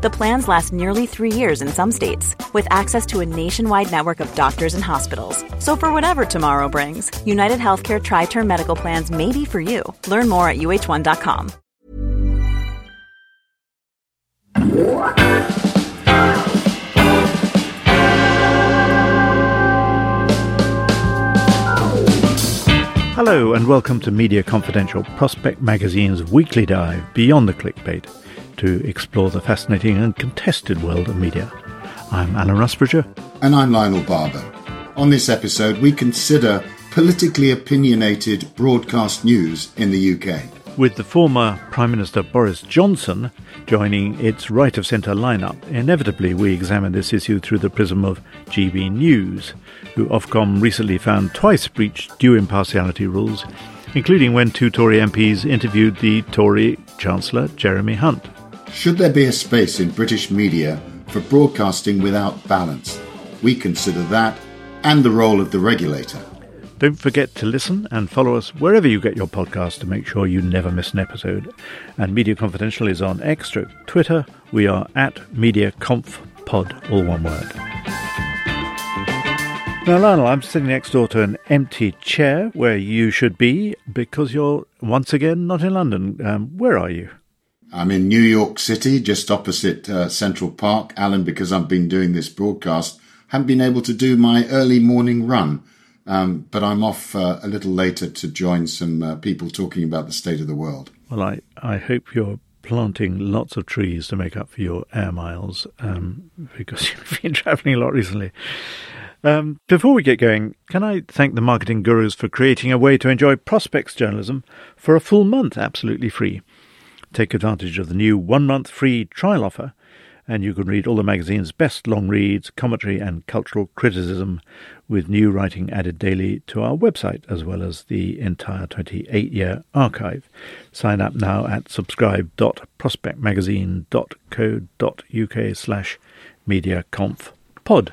The plans last nearly three years in some states, with access to a nationwide network of doctors and hospitals. So, for whatever tomorrow brings, United Healthcare Tri Term Medical Plans may be for you. Learn more at uh1.com. Hello, and welcome to Media Confidential, Prospect Magazine's weekly dive beyond the clickbait to explore the fascinating and contested world of media. I'm Alan Rusbridger. And I'm Lionel Barber. On this episode, we consider politically opinionated broadcast news in the UK. With the former Prime Minister Boris Johnson joining its right of centre lineup, inevitably we examine this issue through the prism of GB News, who Ofcom recently found twice breached due impartiality rules, including when two Tory MPs interviewed the Tory Chancellor Jeremy Hunt. Should there be a space in British media for broadcasting without balance? We consider that and the role of the regulator. Don't forget to listen and follow us wherever you get your podcast to make sure you never miss an episode. And Media Confidential is on X, Twitter. We are at MediaConfPod, all one word. Now, Lionel, I'm sitting next door to an empty chair where you should be because you're once again not in London. Um, where are you? I'm in New York City, just opposite uh, Central Park. Alan, because I've been doing this broadcast, haven't been able to do my early morning run. Um, but I'm off uh, a little later to join some uh, people talking about the state of the world. Well, I, I hope you're planting lots of trees to make up for your air miles um, because you've been travelling a lot recently. Um, before we get going, can I thank the marketing gurus for creating a way to enjoy prospects journalism for a full month absolutely free? Take advantage of the new one month free trial offer and you can read all the magazine's best long reads, commentary, and cultural criticism with new writing added daily to our website, as well as the entire 28 year archive. Sign up now at subscribe.prospectmagazine.co.uk slash mediaconfpod.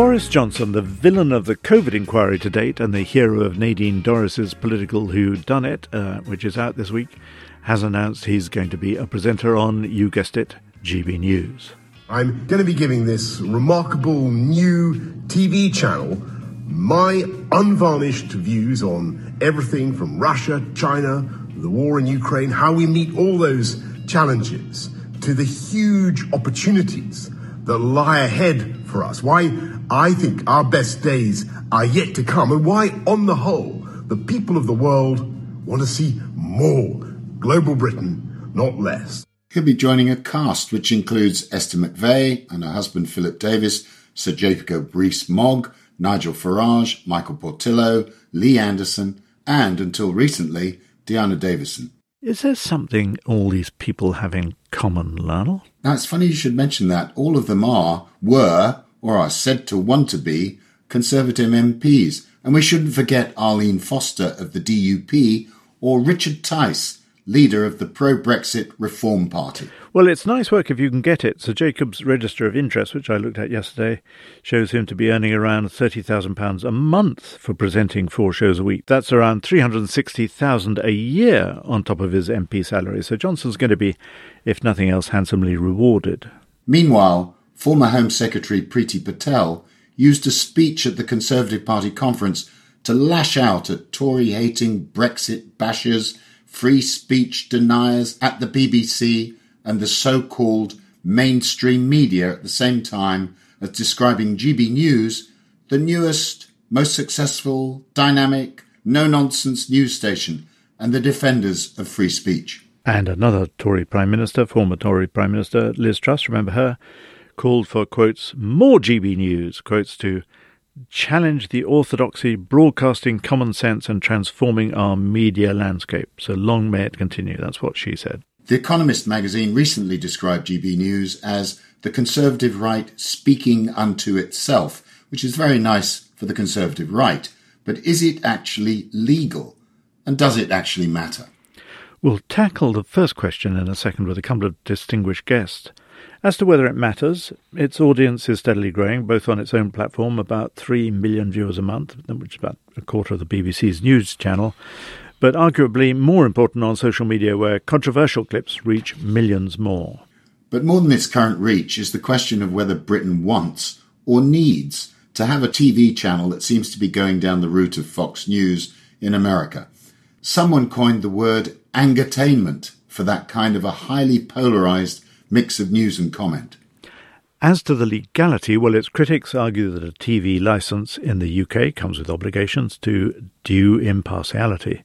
Boris Johnson, the villain of the COVID inquiry to date and the hero of Nadine Dorries's political Who Done It, uh, which is out this week, has announced he's going to be a presenter on, you guessed it, GB News. I'm going to be giving this remarkable new TV channel my unvarnished views on everything from Russia, China, the war in Ukraine, how we meet all those challenges, to the huge opportunities that lie ahead for us. Why I think our best days are yet to come, and why, on the whole, the people of the world want to see more Global Britain, not less. He'll be joining a cast which includes Esther McVey and her husband Philip Davies, Sir Jacob Rees-Mogg, Nigel Farage, Michael Portillo, Lee Anderson, and until recently, Diana Davison. Is there something all these people have in common, Lionel? Now, it's funny you should mention that. All of them are, were, or are said to want to be, Conservative MPs. And we shouldn't forget Arlene Foster of the DUP or Richard Tice, leader of the pro Brexit Reform Party. Well, it's nice work if you can get it. Sir Jacob's Register of Interest, which I looked at yesterday, shows him to be earning around £30,000 a month for presenting four shows a week. That's around £360,000 a year on top of his MP salary. So Johnson's going to be, if nothing else, handsomely rewarded. Meanwhile, former Home Secretary Priti Patel used a speech at the Conservative Party conference to lash out at Tory hating Brexit bashers free speech deniers at the BBC and the so called mainstream media at the same time as describing GB News, the newest, most successful, dynamic, no nonsense news station, and the defenders of free speech. And another Tory Prime Minister, former Tory Prime Minister Liz Truss, remember her, called for, quotes, more GB News, quotes, to challenge the orthodoxy, broadcasting common sense, and transforming our media landscape. So long may it continue. That's what she said. The Economist magazine recently described GB News as the conservative right speaking unto itself, which is very nice for the conservative right. But is it actually legal? And does it actually matter? We'll tackle the first question in a second with a couple of distinguished guests. As to whether it matters, its audience is steadily growing, both on its own platform, about 3 million viewers a month, which is about a quarter of the BBC's news channel, but arguably more important on social media, where controversial clips reach millions more. But more than its current reach is the question of whether Britain wants or needs to have a TV channel that seems to be going down the route of Fox News in America. Someone coined the word angertainment for that kind of a highly polarized mix of news and comment. As to the legality, well, its critics argue that a TV license in the UK comes with obligations to due impartiality.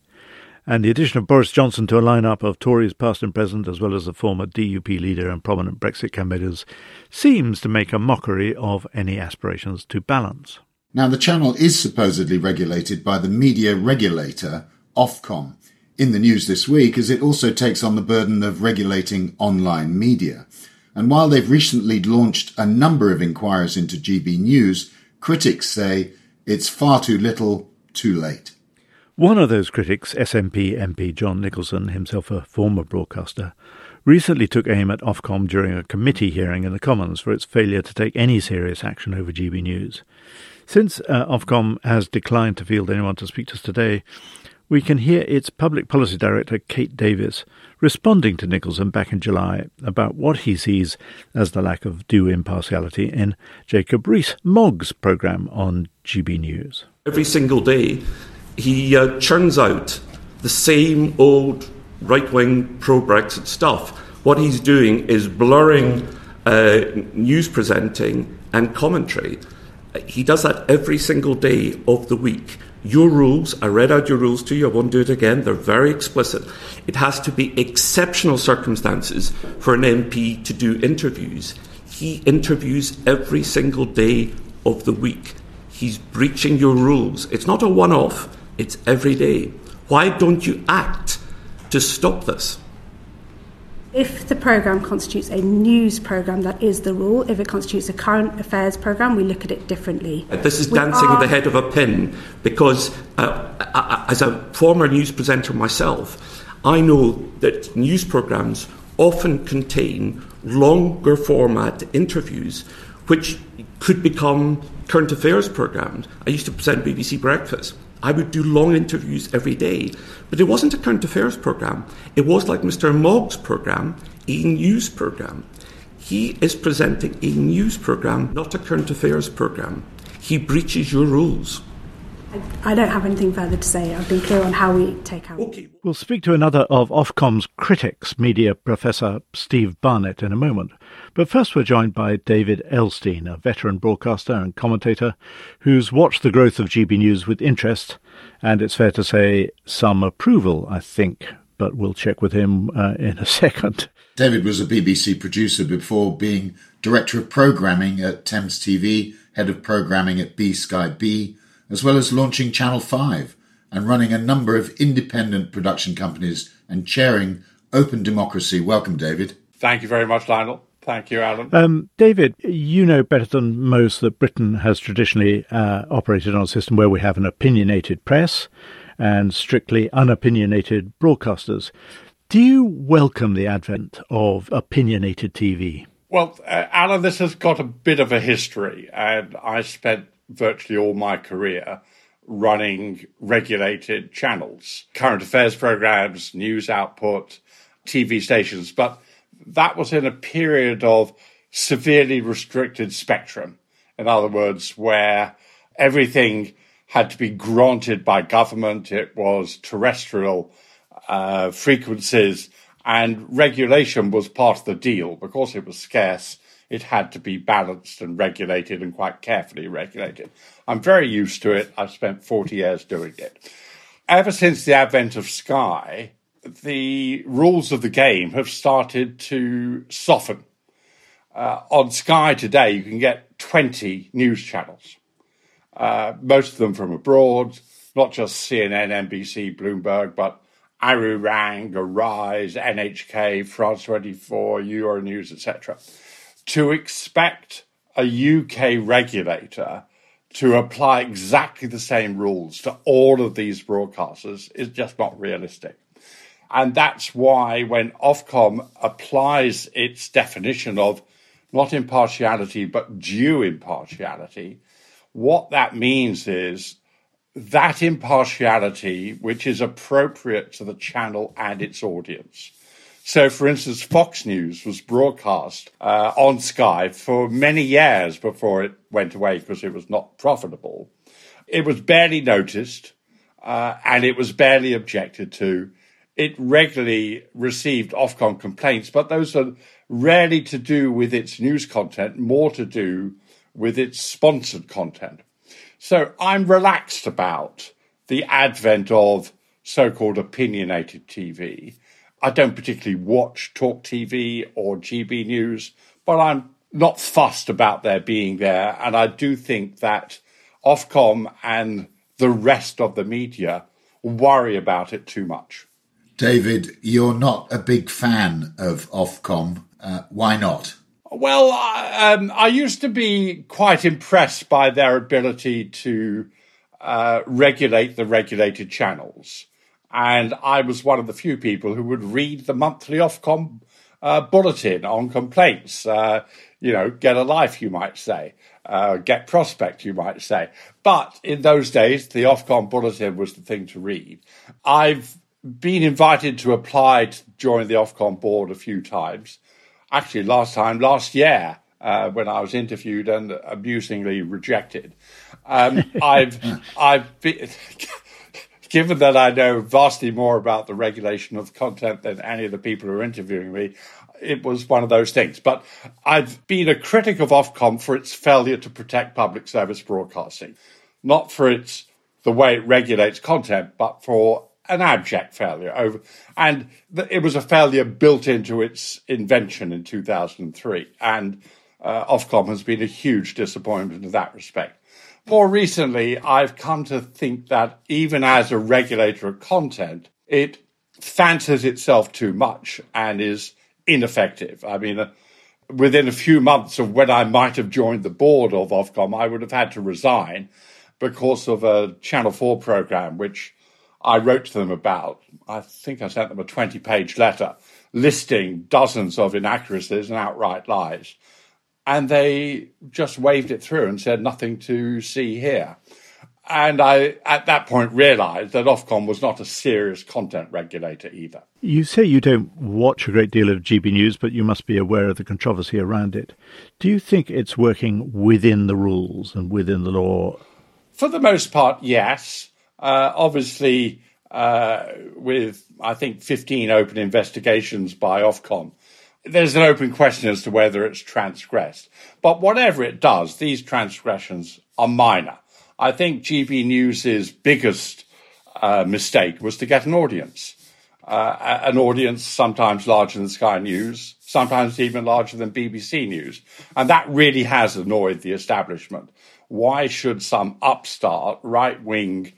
And the addition of Boris Johnson to a lineup of Tories past and present, as well as the former DUP leader and prominent Brexit campaigners, seems to make a mockery of any aspirations to balance. Now, the channel is supposedly regulated by the media regulator, Ofcom, in the news this week as it also takes on the burden of regulating online media. And while they've recently launched a number of inquiries into GB News, critics say it's far too little, too late. One of those critics, SNP MP John Nicholson, himself a former broadcaster, recently took aim at Ofcom during a committee hearing in the Commons for its failure to take any serious action over GB News. Since uh, Ofcom has declined to field anyone to speak to us today, we can hear its public policy director, Kate Davis, responding to Nicholson back in July about what he sees as the lack of due impartiality in Jacob Rees-Mogg's programme on GB News. Every single day, he uh, churns out the same old right wing pro Brexit stuff. What he's doing is blurring uh, news presenting and commentary. He does that every single day of the week. Your rules, I read out your rules to you, I won't do it again, they're very explicit. It has to be exceptional circumstances for an MP to do interviews. He interviews every single day of the week. He's breaching your rules. It's not a one off, it's every day. Why don't you act to stop this? If the programme constitutes a news programme, that is the rule. If it constitutes a current affairs programme, we look at it differently. Uh, this is we dancing are... the head of a pin because, uh, I, as a former news presenter myself, I know that news programmes often contain longer format interviews which could become current affairs programmes. I used to present BBC Breakfast. I would do long interviews every day. But it wasn't a current affairs programme. It was like Mr. Mogg's programme, a news programme. He is presenting a news programme, not a current affairs programme. He breaches your rules. I don't have anything further to say. I've been clear on how we take our. Okay. We'll speak to another of Ofcom's critics, media professor Steve Barnett, in a moment. But first, we're joined by David Elstein, a veteran broadcaster and commentator who's watched the growth of GB News with interest, and it's fair to say some approval, I think. But we'll check with him uh, in a second. David was a BBC producer before being director of programming at Thames TV, head of programming at B Sky B as well as launching Channel 5 and running a number of independent production companies and chairing Open Democracy. Welcome, David. Thank you very much, Lionel. Thank you, Alan. Um, David, you know better than most that Britain has traditionally uh, operated on a system where we have an opinionated press and strictly unopinionated broadcasters. Do you welcome the advent of opinionated TV? Well, uh, Alan, this has got a bit of a history, and I spent virtually all my career running regulated channels, current affairs programs, news output, TV stations. But that was in a period of severely restricted spectrum. In other words, where everything had to be granted by government, it was terrestrial uh, frequencies, and regulation was part of the deal because it was scarce it had to be balanced and regulated and quite carefully regulated. I'm very used to it. I've spent 40 years doing it. Ever since the advent of Sky, the rules of the game have started to soften. Uh, on Sky today, you can get 20 news channels, uh, most of them from abroad, not just CNN, NBC, Bloomberg, but Arirang, Arise, NHK, France 24, Euronews, etc to expect a UK regulator to apply exactly the same rules to all of these broadcasters is just not realistic. And that's why when Ofcom applies its definition of not impartiality, but due impartiality, what that means is that impartiality which is appropriate to the channel and its audience. So, for instance, Fox News was broadcast uh, on Sky for many years before it went away because it was not profitable. It was barely noticed uh, and it was barely objected to. It regularly received Ofcom complaints, but those are rarely to do with its news content, more to do with its sponsored content. So I'm relaxed about the advent of so called opinionated TV. I don't particularly watch Talk TV or GB News, but I'm not fussed about their being there. And I do think that Ofcom and the rest of the media worry about it too much. David, you're not a big fan of Ofcom. Uh, why not? Well, um, I used to be quite impressed by their ability to uh, regulate the regulated channels. And I was one of the few people who would read the monthly Ofcom uh, bulletin on complaints. Uh, you know, get a life, you might say, uh, get prospect, you might say. But in those days, the Ofcom bulletin was the thing to read. I've been invited to apply to join the Ofcom board a few times. Actually, last time, last year, uh, when I was interviewed and amusingly rejected. Um, I've, I've been, given that I know vastly more about the regulation of content than any of the people who are interviewing me, it was one of those things. But I've been a critic of Ofcom for its failure to protect public service broadcasting, not for its the way it regulates content, but for an abject failure over, and it was a failure built into its invention in 2003. And uh, Ofcom has been a huge disappointment in that respect. More recently, I've come to think that even as a regulator of content, it fancies itself too much and is ineffective. I mean, uh, within a few months of when I might have joined the board of Ofcom, I would have had to resign because of a Channel 4 program, which I wrote to them about. I think I sent them a 20 page letter listing dozens of inaccuracies and outright lies and they just waved it through and said nothing to see here. And I, at that point, realised that Ofcom was not a serious content regulator either. You say you don't watch a great deal of GB News, but you must be aware of the controversy around it. Do you think it's working within the rules and within the law? For the most part, yes. Uh, obviously, uh, with I think 15 open investigations by Ofcom, there's an open question as to whether it's transgressed. But whatever it does, these transgressions are minor. I think GB News's biggest uh, mistake was to get an audience. Uh, an audience sometimes larger than Sky News, sometimes even larger than BBC News. And that really has annoyed the establishment. Why should some upstart, right wing,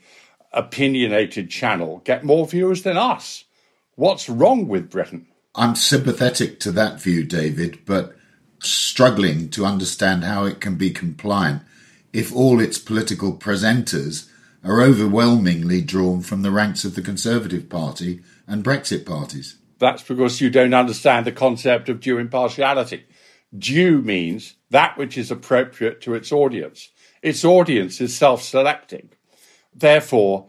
opinionated channel get more viewers than us? What's wrong with Britain? I'm sympathetic to that view, David, but struggling to understand how it can be compliant if all its political presenters are overwhelmingly drawn from the ranks of the Conservative Party and Brexit parties. That's because you don't understand the concept of due impartiality. Due means that which is appropriate to its audience. Its audience is self selecting. Therefore,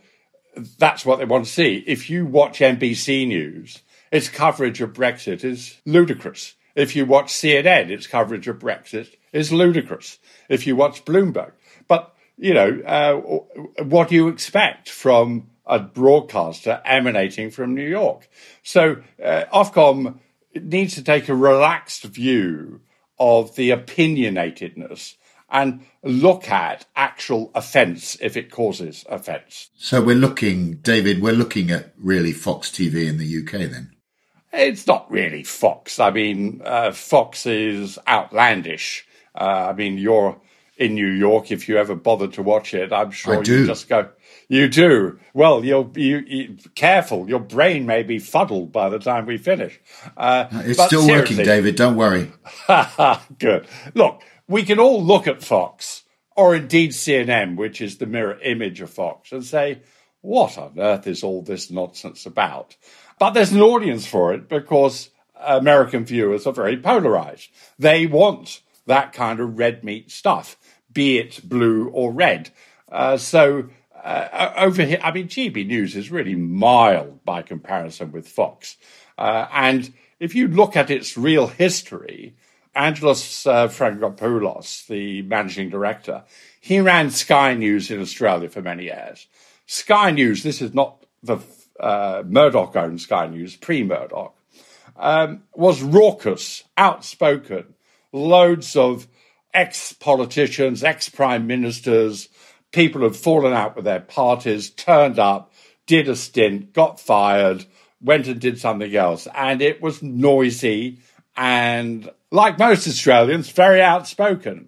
that's what they want to see. If you watch NBC News, its coverage of Brexit is ludicrous. If you watch CNN, its coverage of Brexit is ludicrous. If you watch Bloomberg, but you know, uh, what do you expect from a broadcaster emanating from New York? So uh, Ofcom needs to take a relaxed view of the opinionatedness and look at actual offence if it causes offence. So we're looking, David, we're looking at really Fox TV in the UK then. It's not really Fox. I mean, uh, Fox is outlandish. Uh, I mean, you're in New York. If you ever bother to watch it, I'm sure you just go. You do well. You'll you, you, careful. Your brain may be fuddled by the time we finish. Uh, it's still working, David. Don't worry. Good. Look, we can all look at Fox or indeed CNN, which is the mirror image of Fox, and say, what on earth is all this nonsense about? But there's an audience for it because American viewers are very polarized. They want that kind of red meat stuff, be it blue or red. Uh, so uh, over here, I mean, GB News is really mild by comparison with Fox. Uh, and if you look at its real history, Angelos uh, Frangopoulos, the managing director, he ran Sky News in Australia for many years. Sky News, this is not the uh, Murdoch owned Sky News, pre Murdoch, um, was raucous, outspoken, loads of ex politicians, ex prime ministers, people who'd fallen out with their parties, turned up, did a stint, got fired, went and did something else. And it was noisy and, like most Australians, very outspoken.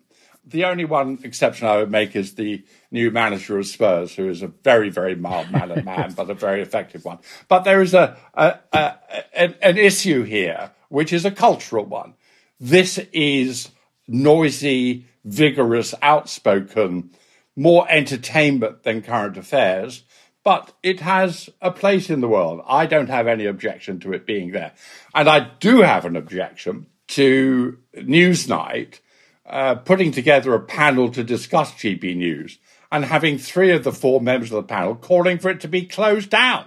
The only one exception I would make is the new manager of Spurs, who is a very, very mild mannered man, but a very effective one. But there is a, a, a, a, an issue here, which is a cultural one. This is noisy, vigorous, outspoken, more entertainment than current affairs, but it has a place in the world. I don't have any objection to it being there. And I do have an objection to Newsnight uh, putting together a panel to discuss GB News and having three of the four members of the panel calling for it to be closed down.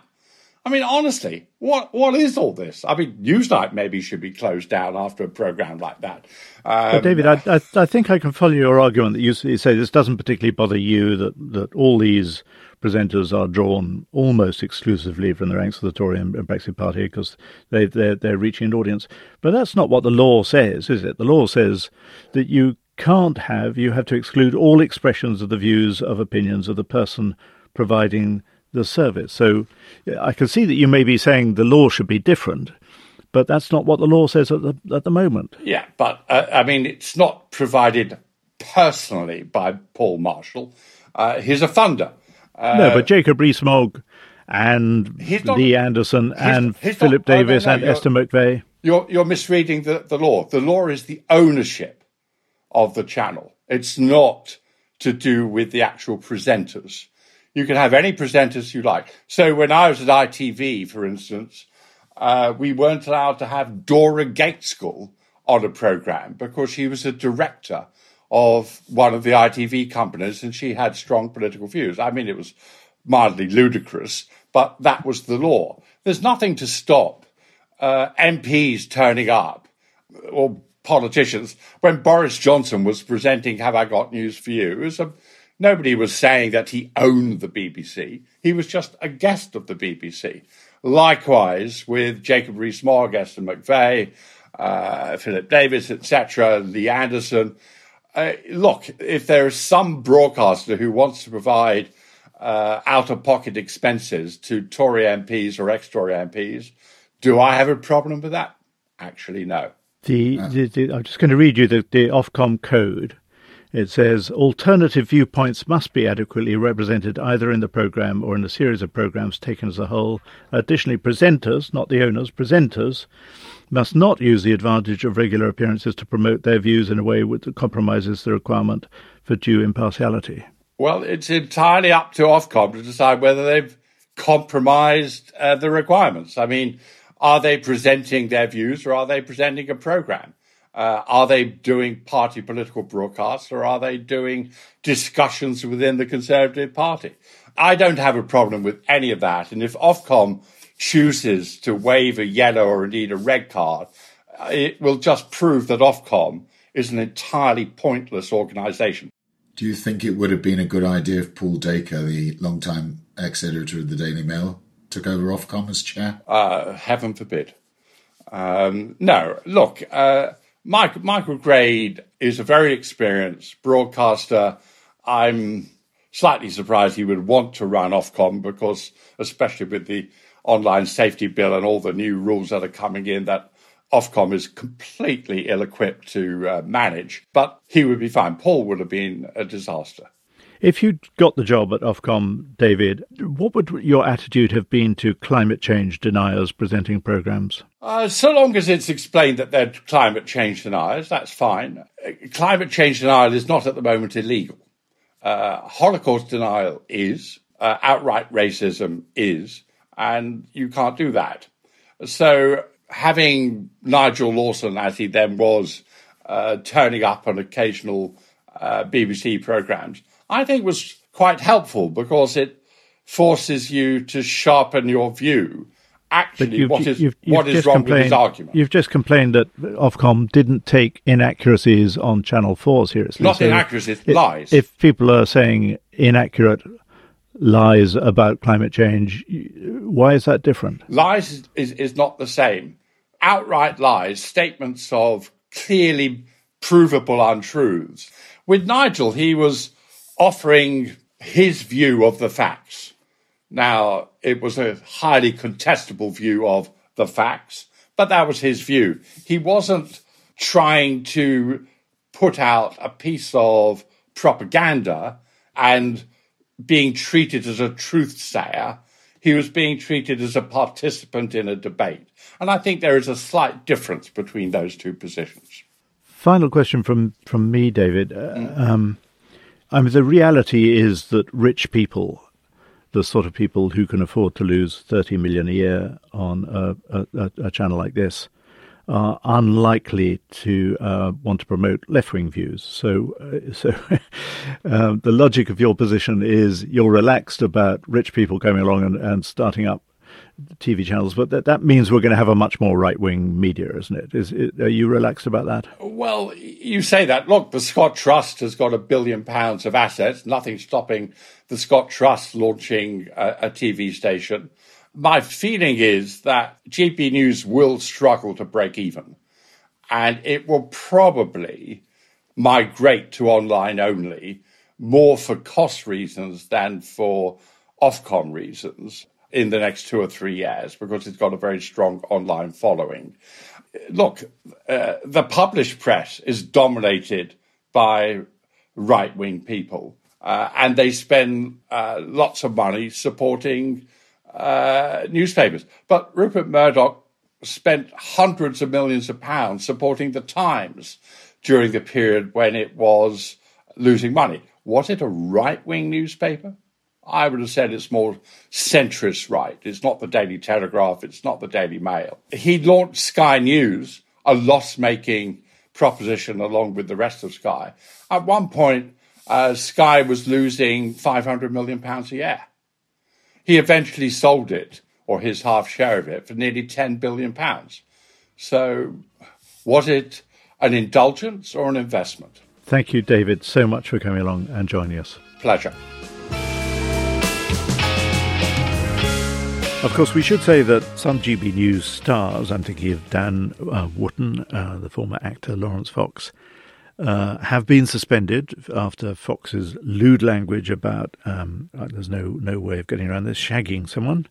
I mean, honestly, what what is all this? I mean, Newsnight maybe should be closed down after a program like that. Um, David, I, I, I, think I can follow your argument that you, you say this doesn't particularly bother you that that all these presenters are drawn almost exclusively from the ranks of the Tory and Brexit Party because they they're, they're reaching an audience. But that's not what the law says, is it? The law says that you can't have you have to exclude all expressions of the views of opinions of the person providing the service. So I can see that you may be saying the law should be different, but that's not what the law says at the at the moment. Yeah, but uh, I mean, it's not provided personally by Paul Marshall. Uh, he's a funder. Uh, no, but Jacob Rees-Mogg and not, Lee Anderson and he's Philip not, Davies no, no, and Esther McVey. You're, you're misreading the, the law. The law is the ownership of the channel. It's not to do with the actual presenters. You can have any presenters you like. So when I was at ITV, for instance, uh, we weren't allowed to have Dora Gaitskell on a program because she was a director of one of the ITV companies and she had strong political views. I mean, it was mildly ludicrous, but that was the law. There's nothing to stop uh, MPs turning up or politicians. When Boris Johnson was presenting Have I Got News for You, was a Nobody was saying that he owned the BBC. He was just a guest of the BBC. Likewise with Jacob Rees-Mogg, Esther McVey, uh, Philip Davies, etc., Lee Anderson. Uh, look, if there is some broadcaster who wants to provide uh, out-of-pocket expenses to Tory MPs or ex-Tory MPs, do I have a problem with that? Actually, no. The, the, the, I'm just going to read you the, the Ofcom code. It says alternative viewpoints must be adequately represented either in the program or in a series of programs taken as a whole. Additionally, presenters, not the owners, presenters must not use the advantage of regular appearances to promote their views in a way that compromises the requirement for due impartiality. Well, it's entirely up to Ofcom to decide whether they've compromised uh, the requirements. I mean, are they presenting their views or are they presenting a program? Uh, are they doing party political broadcasts or are they doing discussions within the Conservative Party? I don't have a problem with any of that. And if Ofcom chooses to wave a yellow or indeed a red card, it will just prove that Ofcom is an entirely pointless organisation. Do you think it would have been a good idea if Paul Dacre, the long-time ex-editor of the Daily Mail, took over Ofcom as chair? Uh, heaven forbid. Um, no, look, uh, Mike, Michael Grade is a very experienced broadcaster. I'm slightly surprised he would want to run Ofcom because, especially with the online safety bill and all the new rules that are coming in, that Ofcom is completely ill equipped to uh, manage. But he would be fine. Paul would have been a disaster. If you'd got the job at Ofcom, David, what would your attitude have been to climate change deniers presenting programs? Uh, so long as it's explained that they're climate change deniers, that's fine. Climate change denial is not at the moment illegal. Uh, Holocaust denial is, uh, outright racism is, and you can't do that. So having Nigel Lawson, as he then was, uh, turning up on occasional uh, BBC programs, I think was quite helpful because it forces you to sharpen your view. Actually, what is, you've, you've what is wrong with his argument? You've just complained that Ofcom didn't take inaccuracies on Channel 4 seriously. Not so inaccuracies, if, lies. If people are saying inaccurate lies about climate change, why is that different? Lies is, is, is not the same. Outright lies, statements of clearly provable untruths. With Nigel, he was offering his view of the facts. Now, it was a highly contestable view of the facts, but that was his view. He wasn't trying to put out a piece of propaganda and being treated as a truth sayer. He was being treated as a participant in a debate. And I think there is a slight difference between those two positions. Final question from, from me, David. Mm. Um, I mean, the reality is that rich people the sort of people who can afford to lose 30 million a year on a, a, a channel like this are unlikely to uh, want to promote left-wing views. So, uh, so uh, the logic of your position is you're relaxed about rich people coming along and, and starting up TV channels, but that, that means we're going to have a much more right wing media, isn't it? Is it, Are you relaxed about that? Well, you say that. Look, the Scott Trust has got a billion pounds of assets, nothing stopping the Scott Trust launching a, a TV station. My feeling is that GB News will struggle to break even, and it will probably migrate to online only more for cost reasons than for Ofcom reasons in the next two or three years because it's got a very strong online following. Look, uh, the published press is dominated by right wing people, uh, and they spend uh, lots of money supporting uh, newspapers. But Rupert Murdoch spent hundreds of millions of pounds supporting the Times during the period when it was losing money. Was it a right wing newspaper? I would have said it's more centrist right. It's not the Daily Telegraph. It's not the Daily Mail. He launched Sky News, a loss making proposition along with the rest of Sky. At one point, uh, Sky was losing 500 million pounds a year. He eventually sold it, or his half share of it, for nearly 10 billion pounds. So, was it an indulgence or an investment? Thank you, David, so much for coming along and joining us. Pleasure. Of course, we should say that some GB News stars, I'm thinking of Dan uh, Wootton, uh, the former actor Laurence Fox, uh, have been suspended after Fox's lewd language about um, there's no no way of getting around this shagging someone.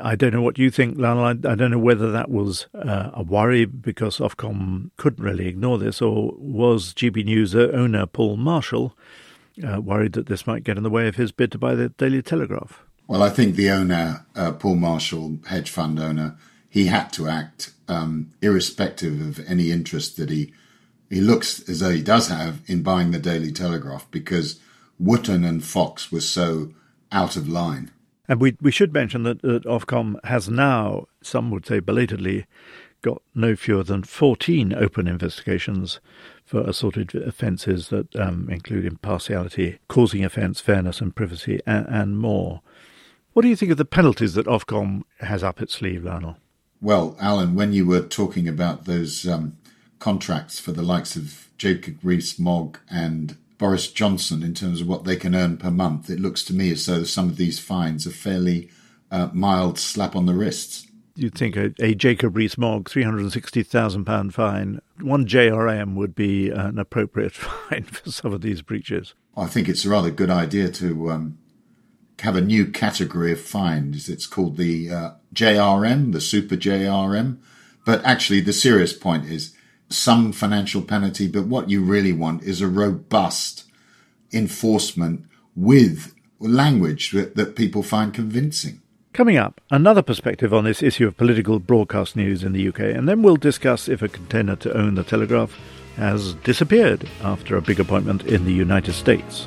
I don't know what you think, Lionel. I, I don't know whether that was uh, a worry because Ofcom couldn't really ignore this, or was GB News owner Paul Marshall uh, worried that this might get in the way of his bid to buy the Daily Telegraph? Well, I think the owner, uh, Paul Marshall, hedge fund owner, he had to act um, irrespective of any interest that he he looks as though he does have in buying the Daily Telegraph because Wootton and Fox were so out of line. And we we should mention that, that Ofcom has now, some would say belatedly, got no fewer than 14 open investigations for assorted offences that um, include impartiality, causing offence, fairness and privacy, and, and more. What do you think of the penalties that Ofcom has up its sleeve, Lionel? Well, Alan, when you were talking about those um, contracts for the likes of Jacob Rees-Mogg and Boris Johnson in terms of what they can earn per month, it looks to me as though some of these fines are fairly uh, mild slap on the wrists. You'd think a, a Jacob Rees-Mogg £360,000 fine, one JRM would be an appropriate fine for some of these breaches. I think it's a rather good idea to um, have a new category of fines. It's called the uh, JRM, the Super JRM. But actually, the serious point is some financial penalty, but what you really want is a robust enforcement with language that, that people find convincing. Coming up, another perspective on this issue of political broadcast news in the UK, and then we'll discuss if a contender to own the Telegraph has disappeared after a big appointment in the United States.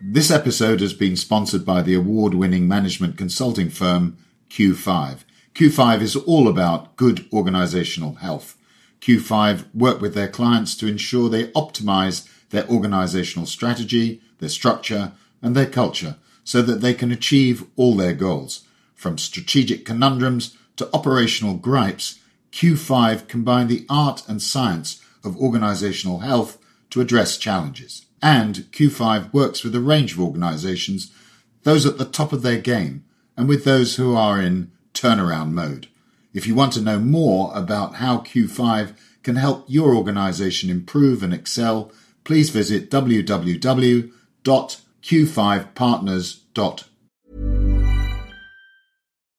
This episode has been sponsored by the award winning management consulting firm Q5. Q5 is all about good organizational health. Q5 work with their clients to ensure they optimize their organizational strategy, their structure, and their culture so that they can achieve all their goals. From strategic conundrums to operational gripes, Q5 combine the art and science of organizational health to address challenges. And Q5 works with a range of organizations, those at the top of their game, and with those who are in turnaround mode. If you want to know more about how Q5 can help your organization improve and excel, please visit www.q5partners.com.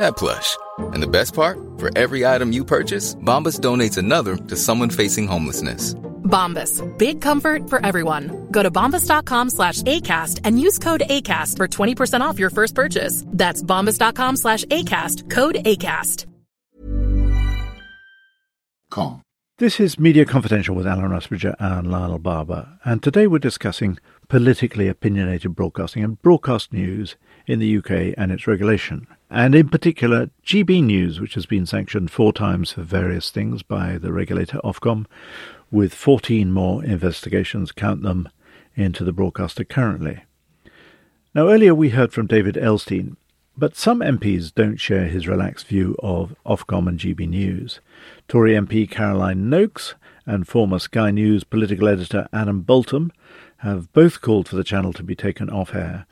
that plush. And the best part? For every item you purchase, Bombas donates another to someone facing homelessness. Bombas. Big comfort for everyone. Go to bombas.com slash ACAST and use code ACAST for 20% off your first purchase. That's bombas.com slash ACAST. Code ACAST. Com. This is Media Confidential with Alan Rusbridger and Lionel Barber, and today we're discussing politically opinionated broadcasting and broadcast news in the UK and its regulation, and in particular GB News, which has been sanctioned four times for various things by the regulator Ofcom, with 14 more investigations, count them, into the broadcaster currently. Now, earlier we heard from David Elstein, but some MPs don't share his relaxed view of Ofcom and GB News. Tory MP Caroline Nokes and former Sky News political editor Adam Boulton have both called for the channel to be taken off air.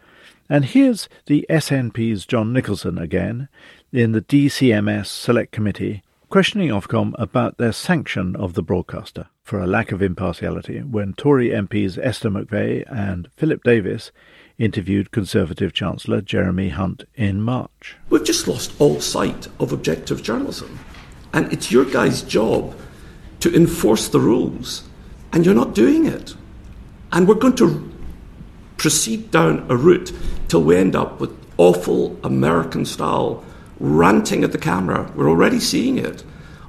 And here's the SNP's John Nicholson again in the DCMS Select Committee questioning Ofcom about their sanction of the broadcaster for a lack of impartiality when Tory MPs Esther McVey and Philip Davies interviewed Conservative Chancellor Jeremy Hunt in March. We've just lost all sight of objective journalism. And it's your guys' job to enforce the rules, and you're not doing it. And we're going to proceed down a route till we end up with awful American style ranting at the camera. We're already seeing it,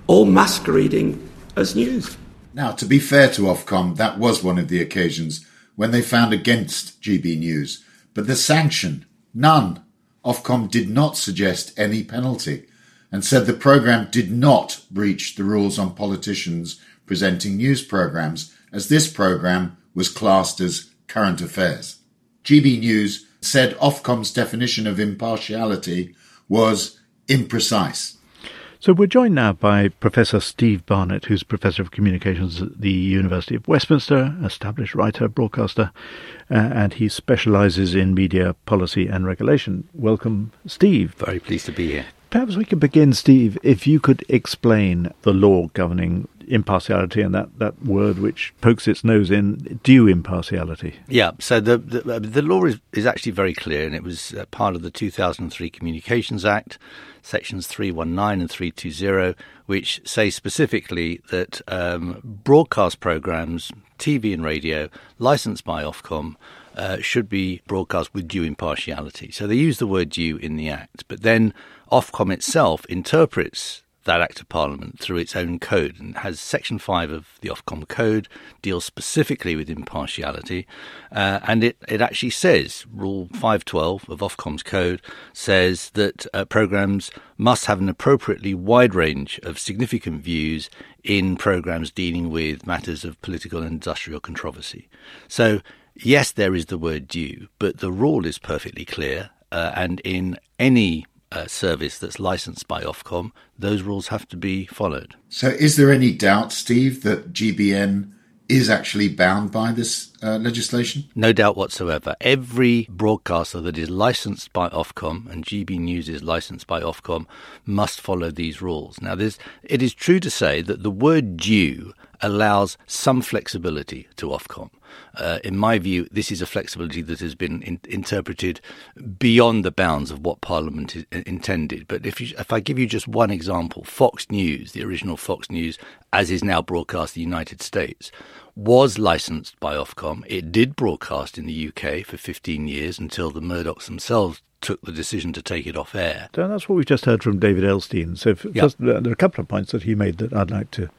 all masquerading as news. Now, to be fair to Ofcom, that was one of the occasions when they found against GB News. But the sanction, none. Ofcom did not suggest any penalty and said the programme did not breach the rules on politicians presenting news programmes, as this programme was classed as current affairs. GB News said Ofcom's definition of impartiality was imprecise. So we're joined now by Professor Steve Barnett, who's Professor of Communications at the University of Westminster, established writer, broadcaster, uh, and he specialises in media policy and regulation. Welcome, Steve. Very pleased to be here. Perhaps we could begin, Steve, if you could explain the law governing impartiality and that, that word which pokes its nose in due impartiality. Yeah, so the the, the law is, is actually very clear, and it was uh, part of the 2003 Communications Act, sections 319 and 320, which say specifically that um, broadcast programs, TV and radio, licensed by Ofcom, uh, should be broadcast with due impartiality. So they use the word due in the Act, but then Ofcom itself interprets that Act of Parliament through its own code and has Section 5 of the Ofcom Code deals specifically with impartiality. Uh, and it, it actually says, Rule 512 of Ofcom's code says that uh, programmes must have an appropriately wide range of significant views in programmes dealing with matters of political and industrial controversy. So, yes, there is the word due, but the rule is perfectly clear. Uh, and in any uh, service that's licensed by Ofcom, those rules have to be followed. So, is there any doubt, Steve, that GBN is actually bound by this uh, legislation? No doubt whatsoever. Every broadcaster that is licensed by Ofcom, and GB News is licensed by Ofcom, must follow these rules. Now, it is true to say that the word due allows some flexibility to Ofcom. Uh, in my view, this is a flexibility that has been in, interpreted beyond the bounds of what Parliament is, uh, intended. But if, you, if I give you just one example, Fox News, the original Fox News, as is now broadcast in the United States, was licensed by Ofcom. It did broadcast in the UK for 15 years until the Murdochs themselves took the decision to take it off air. So that's what we've just heard from David Elstein. So if, Yeah. just, uh, there are a couple of points that he made that I'd like to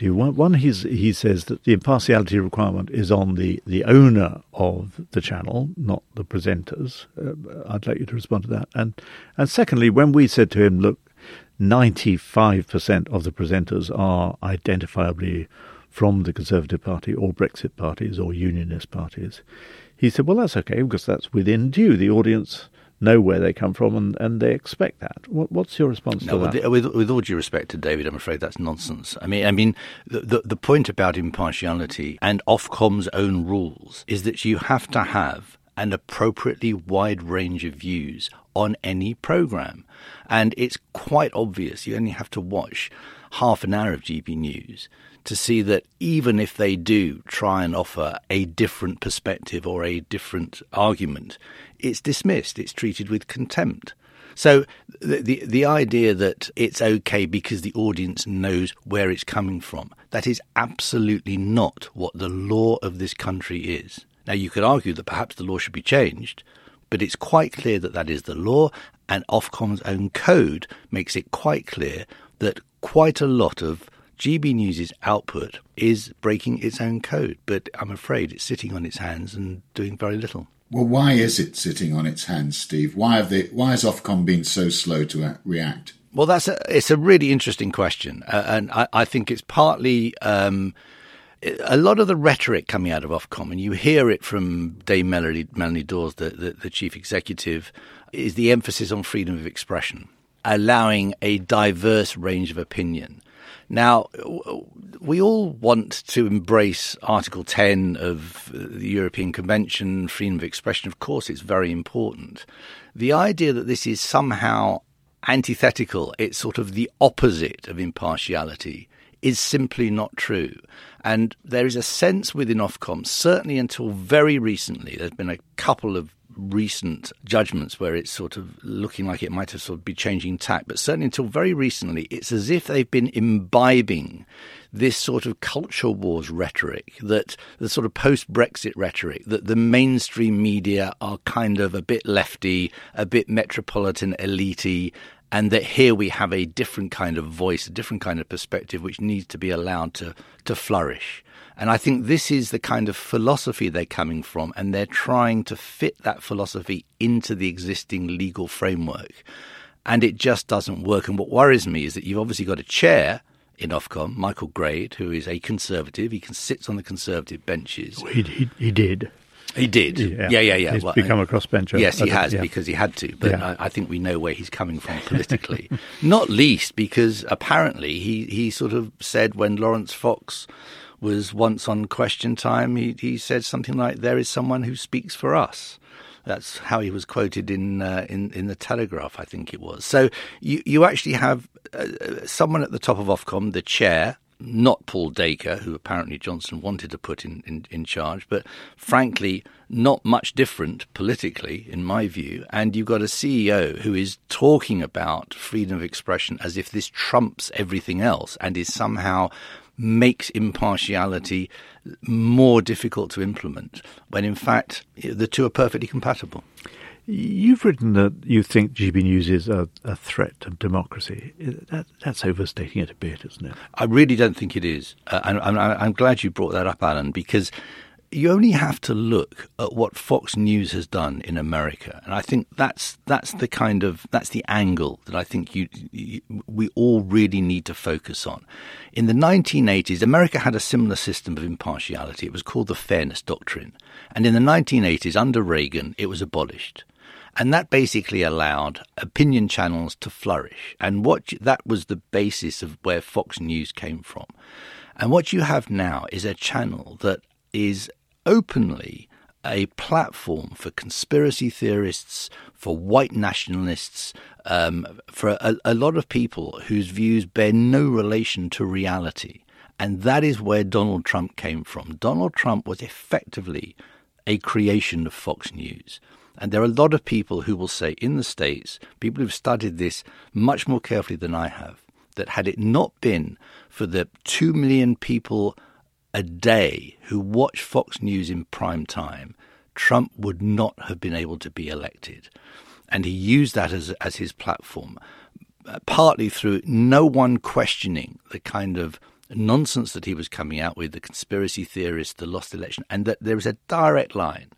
you. One, he says that the impartiality requirement is on the, the owner of the channel, not the presenters. Uh, I'd like you to respond to that. And and secondly, when we said to him, look, 95% of the presenters are identifiably from the Conservative Party or Brexit parties or Unionist parties. He said, well, that's okay because that's within due. The audience know where they come from and, and they expect that. What, what's your response No, to that? with, with all due respect to David, I'm afraid that's nonsense. I mean, I mean, the, the the point about impartiality and Ofcom's own rules is that you have to have an appropriately wide range of views on any program, and it's quite obvious. You only have to watch half an hour of GB News to see that even if they do try and offer a different perspective or a different argument, it's dismissed. It's treated with contempt. So the, the the idea that it's okay because the audience knows where it's coming from that is absolutely not what the law of this country is. Now you could argue that perhaps the law should be changed, but it's quite clear that that is the law, and Ofcom's own code makes it quite clear that quite a lot of GB News's output is breaking its own code. But I'm afraid it's sitting on its hands and doing very little. Well, why is it sitting on its hands, Steve? Why have they? Why has Ofcom been so slow to react? Well, that's a, it's a really interesting question, uh, and I, I think it's partly um, a lot of the rhetoric coming out of Ofcom, and you hear it from Dame Melanie, Melanie Dawes, the, the, the chief executive, is the emphasis on freedom of expression, allowing a diverse range of opinion. Now, we all want to embrace Article 10 of the European Convention, freedom of expression. Of course, it's very important. The idea that this is somehow antithetical, it's sort of the opposite of impartiality, is simply not true. And there is a sense within Ofcom, certainly until very recently, there's been a couple of recent judgments where it's sort of looking like it might have sort of be changing tack, but certainly until very recently, it's as if they've been imbibing this sort of culture wars rhetoric, that the sort of post Brexit rhetoric, that the mainstream media are kind of a bit lefty, a bit metropolitan elitey, and that here we have a different kind of voice, a different kind of perspective, which needs to be allowed to, to flourish. And I think this is the kind of philosophy they're coming from, and they're trying to fit that philosophy into the existing legal framework. And it just doesn't work. And what worries me is that you've obviously got a chair in Ofcom, Michael Grade, who is a conservative. He can sits on the conservative benches. He, he, he did. He did. Yeah. Yeah, yeah, yeah. He's Well, become uh, a crossbencher. Yes, he has yeah. because he had to. But Yeah. I, I think we know where he's coming from politically. Not least because apparently he, he sort of said when Laurence Fox was once on Question Time, he, he said something like, "There is someone who speaks for us." That's how he was quoted in uh, in in the Telegraph, I think it was. So you you actually have uh, uh, someone at the top of Ofcom, the chair, not Paul Dacre, who apparently Johnson wanted to put in, in, in charge, but frankly, not much different politically, in my view. And you've got a CEO who is talking about freedom of expression as if this trumps everything else and is somehow makes impartiality more difficult to implement, when in fact the two are perfectly compatible. You've written that you think GB News is a, a threat to democracy. That, that's overstating it a bit, isn't it? I really don't think it is. Uh, and I'm, I'm glad you brought that up, Alan, because you only have to look at what Fox News has done in America, and I think that's that's the kind of that's the angle that I think you, you we all really need to focus on. In the 1980s, America had a similar system of impartiality. It was called the Fairness Doctrine, and in the 1980s, under Reagan, it was abolished. And that basically allowed opinion channels to flourish. And what that was the basis of where Fox News came from. And what you have now is a channel that is openly a platform for conspiracy theorists, for white nationalists, um, for a, a lot of people whose views bear no relation to reality. And that is where Donald Trump came from. Donald Trump was effectively a creation of Fox News. And there are a lot of people who will say in the States, people who've studied this much more carefully than I have, that had it not been for the 2 million people a day who watch Fox News in prime time, Trump would not have been able to be elected. And he used that as, as his platform, uh, partly through no one questioning the kind of nonsense that he was coming out with, the conspiracy theorists, the lost election, and that there is a direct line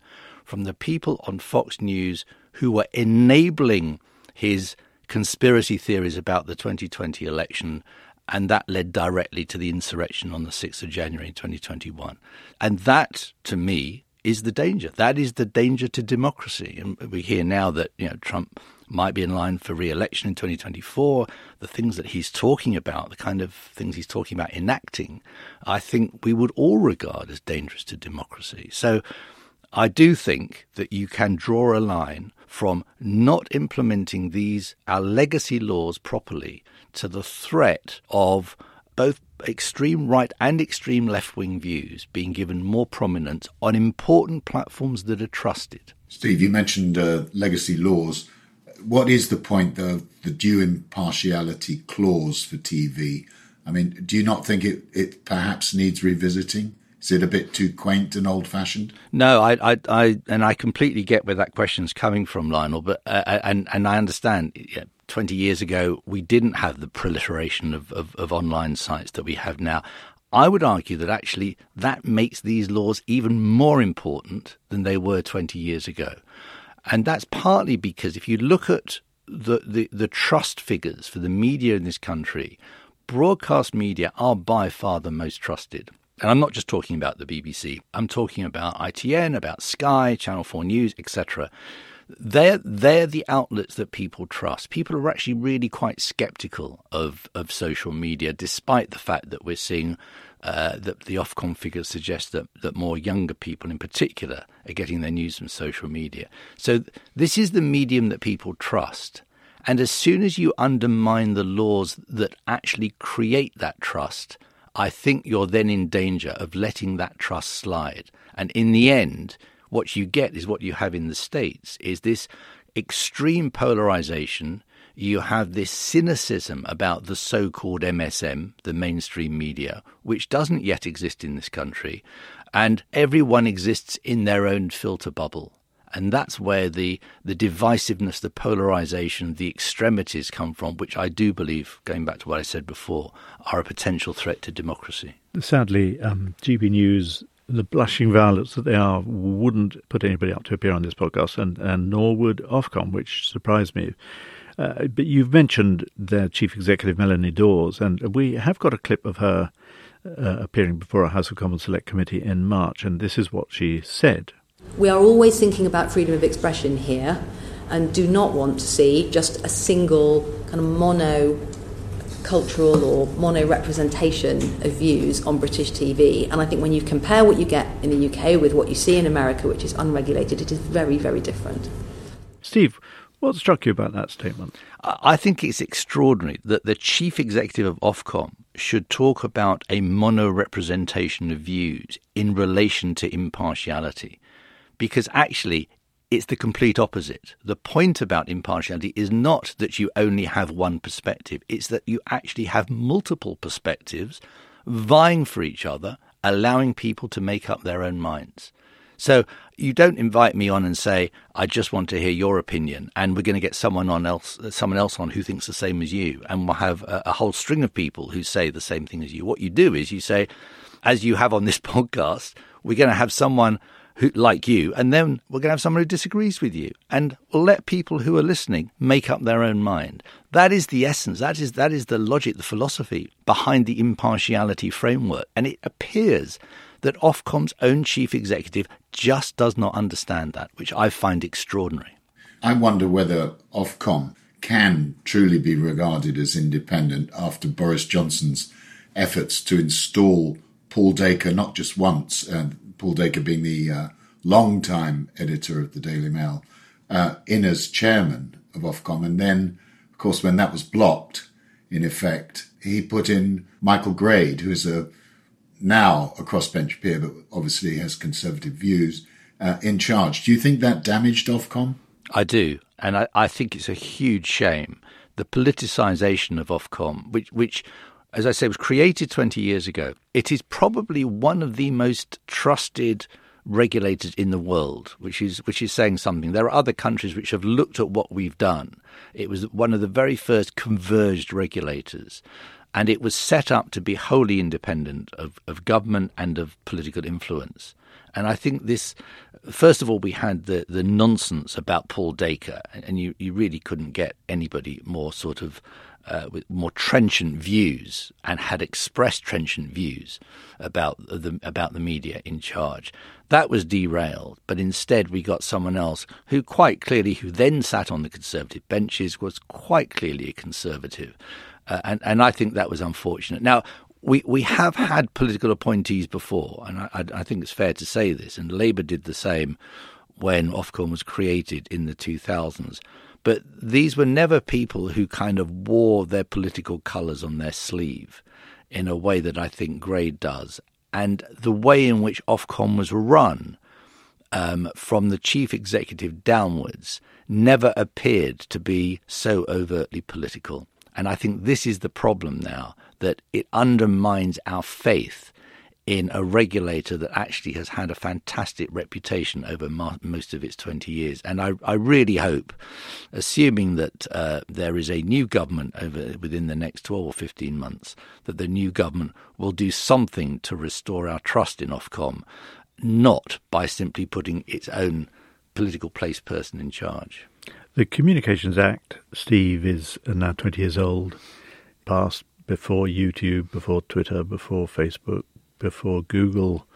from the people on Fox News who were enabling his conspiracy theories about the 2020 election. And that led directly to the insurrection on the 6th of January 2021. And that, to me, is the danger. That is the danger to democracy. And we hear now that you know Trump might be in line for re-election in 2024. The things that he's talking about, the kind of things he's talking about enacting, I think we would all regard as dangerous to democracy. So I do think that you can draw a line from not implementing these our legacy laws properly to the threat of both extreme right and extreme left wing views being given more prominence on important platforms that are trusted. Steve, you mentioned uh, legacy laws. What is the point of the due impartiality clause for TV? I mean, do you not think it, it perhaps needs revisiting? Is it a bit too quaint and old fashioned? No, I, I, I, and I completely get where that question's coming from, Lionel. But uh, uh and and I understand. Yeah, Twenty years ago, we didn't have the proliferation of, of, of online sites that we have now. I would argue that actually that makes these laws even more important than they were 20 years ago. And that's partly because if you look at the, the, the, trust figures for the media in this country, broadcast media are by far the most trusted. And I'm not just talking about the BBC. I'm talking about ITN, about Sky, Channel 4 News, etc. They're they're the outlets that people trust. People are actually really quite skeptical of of social media, despite the fact that we're seeing uh, that the Ofcom figures suggest that that more younger people, in particular, are getting their news from social media. So this is the medium that people trust. And as soon as you undermine the laws that actually create that trust, I think you're then in danger of letting that trust slide. And in the end, what you get is what you have in the States is this extreme polarization. You have this cynicism about the so called MSM, the mainstream media, which doesn't yet exist in this country. And everyone exists in their own filter bubble. And that's where the, the divisiveness, the polarization, the extremities come from, which I do believe, going back to what I said before, are a potential threat to democracy. Sadly, um, GB News, the blushing violets that they are, wouldn't put anybody up to appear on this podcast, and, and nor would Ofcom, which surprised me. Uh, but you've mentioned their chief executive, Melanie Dawes, and we have got a clip of her uh, appearing before a House of Commons Select Committee in March, and this is what she said. We are always thinking about freedom of expression here and do not want to see just a single kind of mono cultural or mono representation of views on British TV. And I think when you compare what you get in the UK with what you see in America, which is unregulated, it is very, very different. Steve, what struck you about that statement? I think it's extraordinary that the chief executive of Ofcom should talk about a mono representation of views in relation to impartiality because actually it's the complete opposite. The point about impartiality is not that you only have one perspective, it's that you actually have multiple perspectives vying for each other, allowing people to make up their own minds. So you don't invite me on and say, I just want to hear your opinion, and we're going to get someone on else, someone else on who thinks the same as you, and we'll have a, a whole string of people who say the same thing as you. What you do is you say, as you have on this podcast, we're going to have someone who like you, and then we're going to have someone who disagrees with you, and we'll let people who are listening make up their own mind. That is the essence. That is that is the logic, the philosophy behind the impartiality framework, and it appears that Ofcom's own chief executive just does not understand that, which I find extraordinary. I wonder whether Ofcom can truly be regarded as independent after Boris Johnson's efforts to install Paul Dacre not just once, uh, Paul Dacre being the uh, long-time editor of the Daily Mail, uh, in as chairman of Ofcom. And then, of course, when that was blocked, in effect, he put in Michael Grade, who is a now a crossbench peer, but obviously has conservative views, uh, in charge. Do you think that damaged Ofcom? I do, and I, I think it's a huge shame the politicisation of Ofcom, which which as I say, was created 20 years ago. It is probably one of the most trusted regulators in the world, which is which is saying something. There are other countries which have looked at what we've done. It was one of the very first converged regulators. And it was set up to be wholly independent of, of government and of political influence. And I think this, first of all, we had the, the nonsense about Paul Dacre, and you, you really couldn't get anybody more sort of uh, with more trenchant views and had expressed trenchant views about the about the media in charge. That was derailed, but instead we got someone else who quite clearly, who then sat on the conservative benches, was quite clearly a conservative, uh, and and I think that was unfortunate. Now. We, we have had political appointees before, and I, I think it's fair to say this, and Labour did the same when Ofcom was created in the 2000s. But these were never people who kind of wore their political colours on their sleeve in a way that I think Grade does. And the way in which Ofcom was run um, from the chief executive downwards never appeared to be so overtly political. And I think this is the problem now that it undermines our faith in a regulator that actually has had a fantastic reputation over most of its 20 years. And I, I really hope, assuming that uh, there is a new government over within the next 12 or 15 months, that the new government will do something to restore our trust in Ofcom, not by simply putting its own political place person in charge. The Communications Act, Steve, is now 20 years old, passed before YouTube, before Twitter, before Facebook, before Google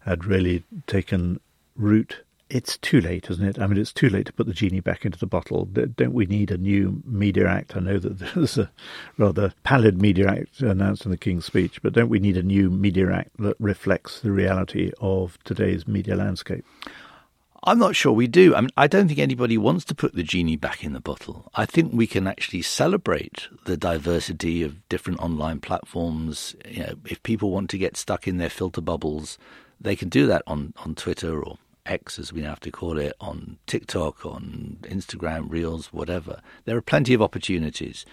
had really taken root. It's too late, isn't it? I mean, it's too late to put the genie back into the bottle. Don't we need a new Media Act? I know that there's a rather pallid Media Act announced in the King's speech, but don't we need a new Media Act that reflects the reality of today's media landscape? I'm not sure we do. I mean, I don't think anybody wants to put the genie back in the bottle. I think we can actually celebrate the diversity of different online platforms. You know, if people want to get stuck in their filter bubbles, they can do that on, on Twitter or X, as we now have to call it, on TikTok, on Instagram, Reels, whatever. There are plenty of opportunities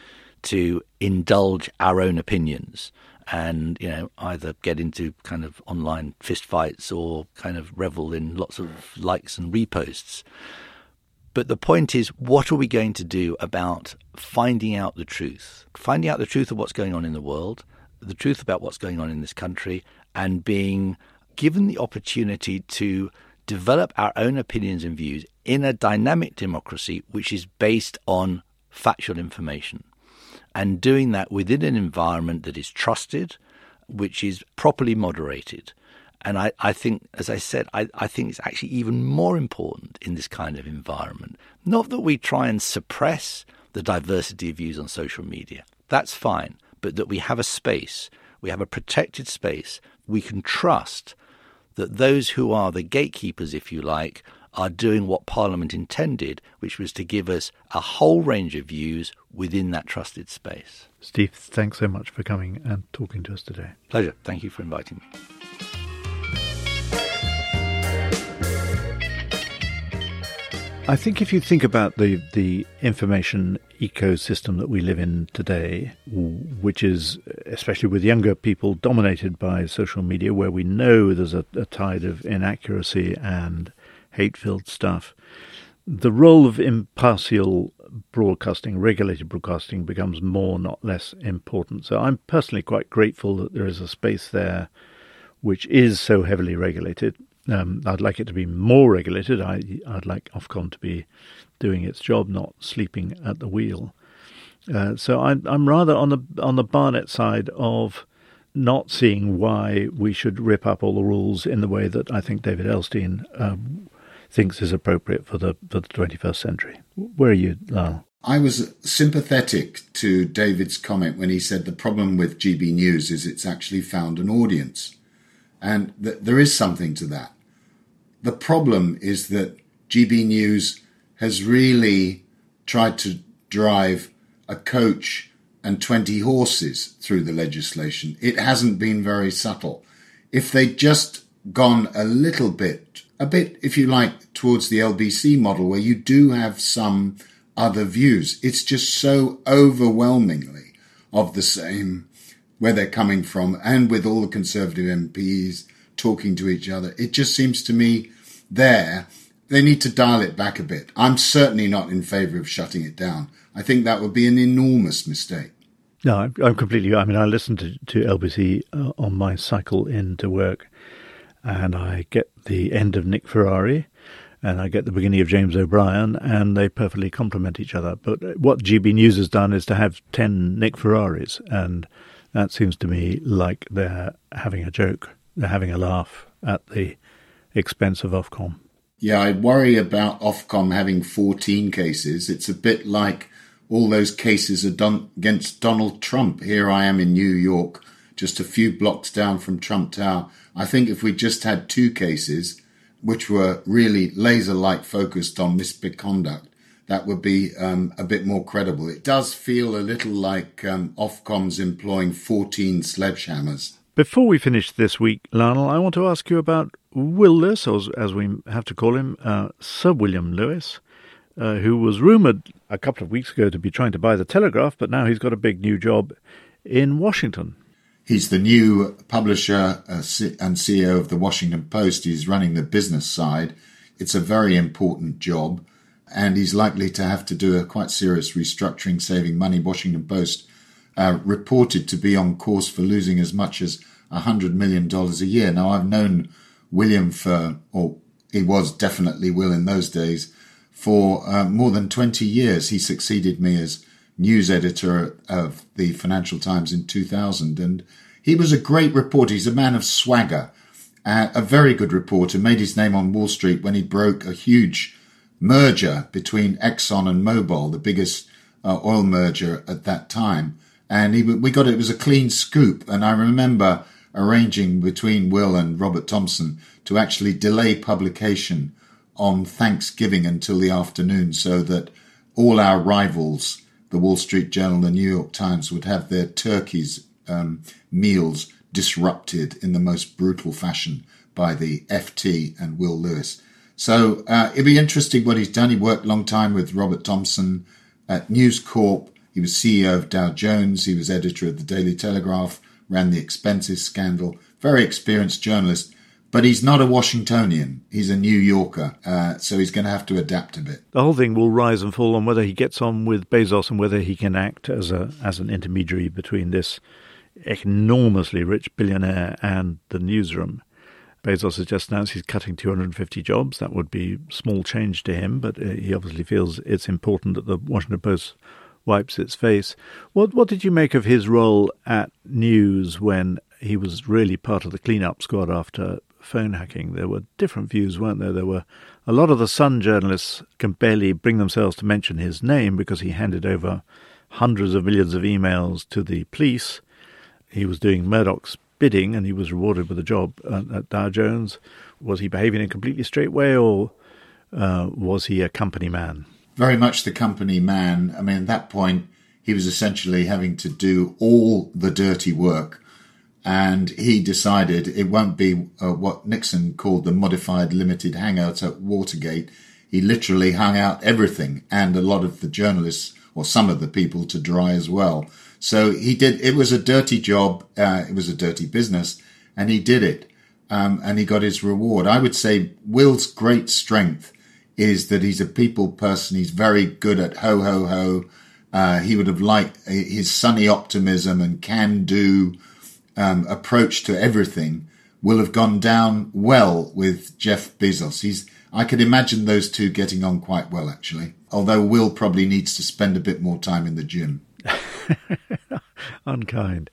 to indulge our own opinions and you know either get into kind of online fistfights or kind of revel in lots of likes and reposts. But the point is, what are we going to do about finding out the truth? Finding out the truth of what's going on in the world, the truth about what's going on in this country, and being given the opportunity to develop our own opinions and views in a dynamic democracy which is based on factual information and doing that within an environment that is trusted, which is properly moderated. And I, I think, as I said, I, I think it's actually even more important in this kind of environment. Not that we try and suppress the diversity of views on social media. That's fine. But that we have a space, we have a protected space, we can trust that those who are the gatekeepers, if you like, are doing what Parliament intended, which was to give us a whole range of views within that trusted space. Steve, thanks so much for coming and talking to us today. Pleasure. Thank you for inviting me. I think if you think about the, the information ecosystem that we live in today, which is, especially with younger people, dominated by social media, where we know there's a, a tide of inaccuracy and hate filled stuff. The role of impartial broadcasting, regulated broadcasting, becomes more, not less important. So I'm personally quite grateful that there is a space there which is so heavily regulated. Um, I'd like it to be more regulated. I, would like Ofcom to be doing its job, not sleeping at the wheel. Uh, so I'm, I'm rather on the on the Barnett side of not seeing why we should rip up all the rules in the way that I think David Elstein um, thinks is appropriate for the for the 21st century. Where are you, Lionel? I was sympathetic to David's comment when he said the problem with GB News is it's actually found an audience. And th- there is something to that. The problem is that GB News has really tried to drive a coach and 20 horses through the legislation. It hasn't been very subtle. if they'd just gone a little bit, a bit, if you like, towards the LBC model where you do have some other views. It's just so overwhelmingly of the same where they're coming from and with all the Conservative MPs talking to each other. It just seems to me there, they need to dial it back a bit. I'm certainly not in favour of shutting it down. I think that would be an enormous mistake. No, I'm, completely. I mean, I listen to, to LBC uh, on my cycle into work, and I get the end of Nick Ferrari, and I get the beginning of James O'Brien, and they perfectly complement each other. But what GB News has done is to have 10 Nick Ferraris, and that seems to me like they're having a joke. They're having a laugh at the expense of Ofcom. Yeah, I worry about Ofcom having 14 cases. It's a bit like all those cases are done against Donald Trump. Here I am in New York, just a few blocks down from Trump Tower. I think if we just had two cases, which were really laser like focused on misconduct, that would be um, a bit more credible. It does feel a little like um, Ofcom's employing 14 sledgehammers. Before we finish this week, Lionel, I want to ask you about Will Lewis, or as we have to call him, uh, Sir William Lewis, uh, who was rumoured a couple of weeks ago to be trying to buy the Telegraph, but now he's got a big new job in Washington. He's the new publisher uh, and CEO of the Washington Post. He's running the business side. It's a very important job, and he's likely to have to do a quite serious restructuring, saving money. Washington Post uh, reported to be on course for losing as much as $100 million a year. Now, I've known William for, or he was definitely Will in those days, for uh, more than 20 years. He succeeded me as news editor of the Financial Times in 2000. And he was a great reporter. He's a man of swagger, uh, a very good reporter, made his name on Wall Street when he broke a huge merger between Exxon and Mobil, the biggest uh, oil merger at that time. And he, we got it, it was a clean scoop. And I remember arranging between Will and Robert Thomson to actually delay publication on Thanksgiving until the afternoon so that all our rivals the Wall Street Journal, the New York Times would have their turkeys um, meals disrupted in the most brutal fashion by the FT and Will Lewis. So uh, it'd be interesting what he's done. He worked a long time with Robert Thomson at News Corp. He was CEO of Dow Jones. He was editor of the Daily Telegraph, ran the expenses scandal. Very experienced journalist but he's not a Washingtonian. He's a New Yorker, uh, so he's going to have to adapt a bit. The whole thing will rise and fall on whether he gets on with Bezos and whether he can act as a as an intermediary between this enormously rich billionaire and the newsroom. Bezos has just announced he's cutting 250 jobs. That would be small change to him, but uh, he obviously feels it's important that the Washington Post wipes its face. What what did you make of his role at News when he was really part of the cleanup squad after phone hacking, there were different views, weren't there? There were a lot of the Sun journalists can barely bring themselves to mention his name because he handed over hundreds of millions of emails to the police. He was doing Murdoch's bidding and he was rewarded with a job at, Dow Jones. Was he behaving in a completely straight way or uh, was he a company man? Very much the company man. I mean, at that point, he was essentially having to do all the dirty work and he decided it won't be uh, what Nixon called the modified limited hangout at Watergate. He literally hung out everything and a lot of the journalists or some of the people to dry as well. So he did, it was a dirty job. Uh, it was a dirty business and he did it. Um, and he got his reward. I would say Will's great strength is that he's a people person. He's very good at ho, ho, ho. Uh, he would have liked uh, his sunny optimism and can do, um, approach to everything will have gone down well with Jeff Bezos. He's, I could imagine those two getting on quite well, actually. Although Will probably needs to spend a bit more time in the gym. Unkind.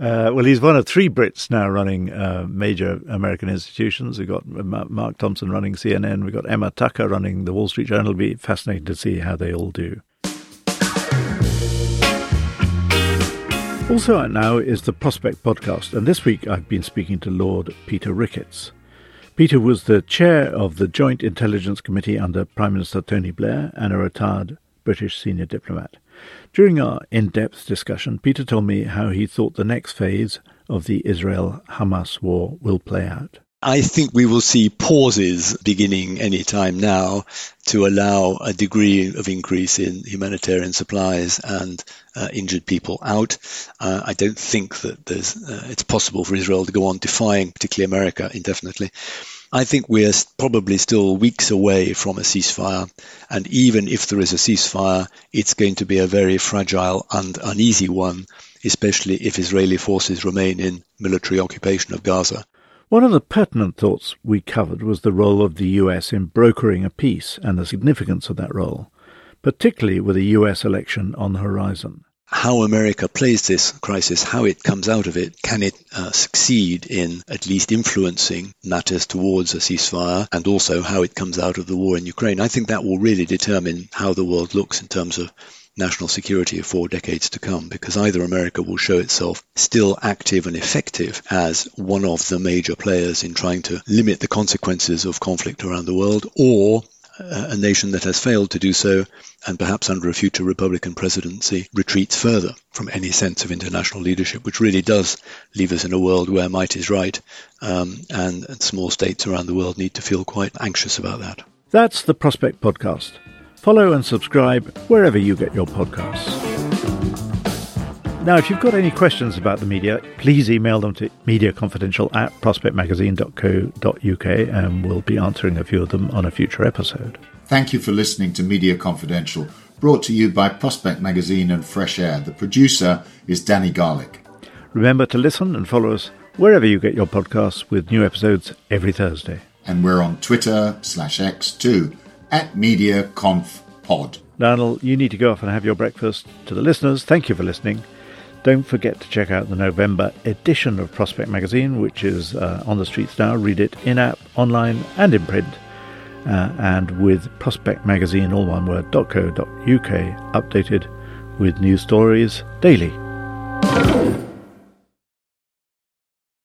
Uh, well, he's one of three Brits now running uh, major American institutions. We've got Mark Thompson running CNN. We've got Emma Tucker running the Wall Street Journal. It'll be fascinating to see how they all do. Also out now is the Prospect podcast, and this week I've been speaking to Lord Peter Ricketts. Peter was the chair of the Joint Intelligence Committee under Prime Minister Tony Blair and a retired British senior diplomat. During our in depth discussion, Peter told me how he thought the next phase of the Israel Hamas war will play out? I think we will see pauses beginning any time now to allow a degree of increase in humanitarian supplies and uh, injured people out. Uh, I don't think that uh, it's possible for Israel to go on defying, particularly America, indefinitely. I think we're probably still weeks away from a ceasefire, and even if there is a ceasefire, it's going to be a very fragile and uneasy one, especially if Israeli forces remain in military occupation of Gaza. One of the pertinent thoughts we covered was the role of the US in brokering a peace and the significance of that role, particularly with a US election on the horizon. How America plays this crisis, how it comes out of it, can it uh, succeed in at least influencing matters towards a ceasefire, and also how it comes out of the war in Ukraine? I think that will really determine how the world looks in terms of national security for decades to come because either America will show itself still active and effective as one of the major players in trying to limit the consequences of conflict around the world or a nation that has failed to do so and perhaps under a future Republican presidency retreats further from any sense of international leadership, which really does leave us in a world where might is right um, and, and small states around the world need to feel quite anxious about that. That's the Prospect Podcast. Follow and subscribe wherever you get your podcasts. Now, if you've got any questions about the media, please email them to mediaconfidential at prospectmagazine.co.uk and we'll be answering a few of them on a future episode. Thank you for listening to Media Confidential, brought to you by Prospect Magazine and Fresh Air. The producer is Danny Garlick. Remember to listen and follow us wherever you get your podcasts with new episodes every Thursday. And we're on Twitter slash X too at MediaConfPod. Lionel, you need to go off and have your breakfast. To the listeners, thank you for listening. Don't forget to check out the November edition of Prospect Magazine, which is uh, on the streets now. Read it in app, online, and in print. Uh, and with Prospect Magazine, all one word, .co.uk, updated with new stories daily.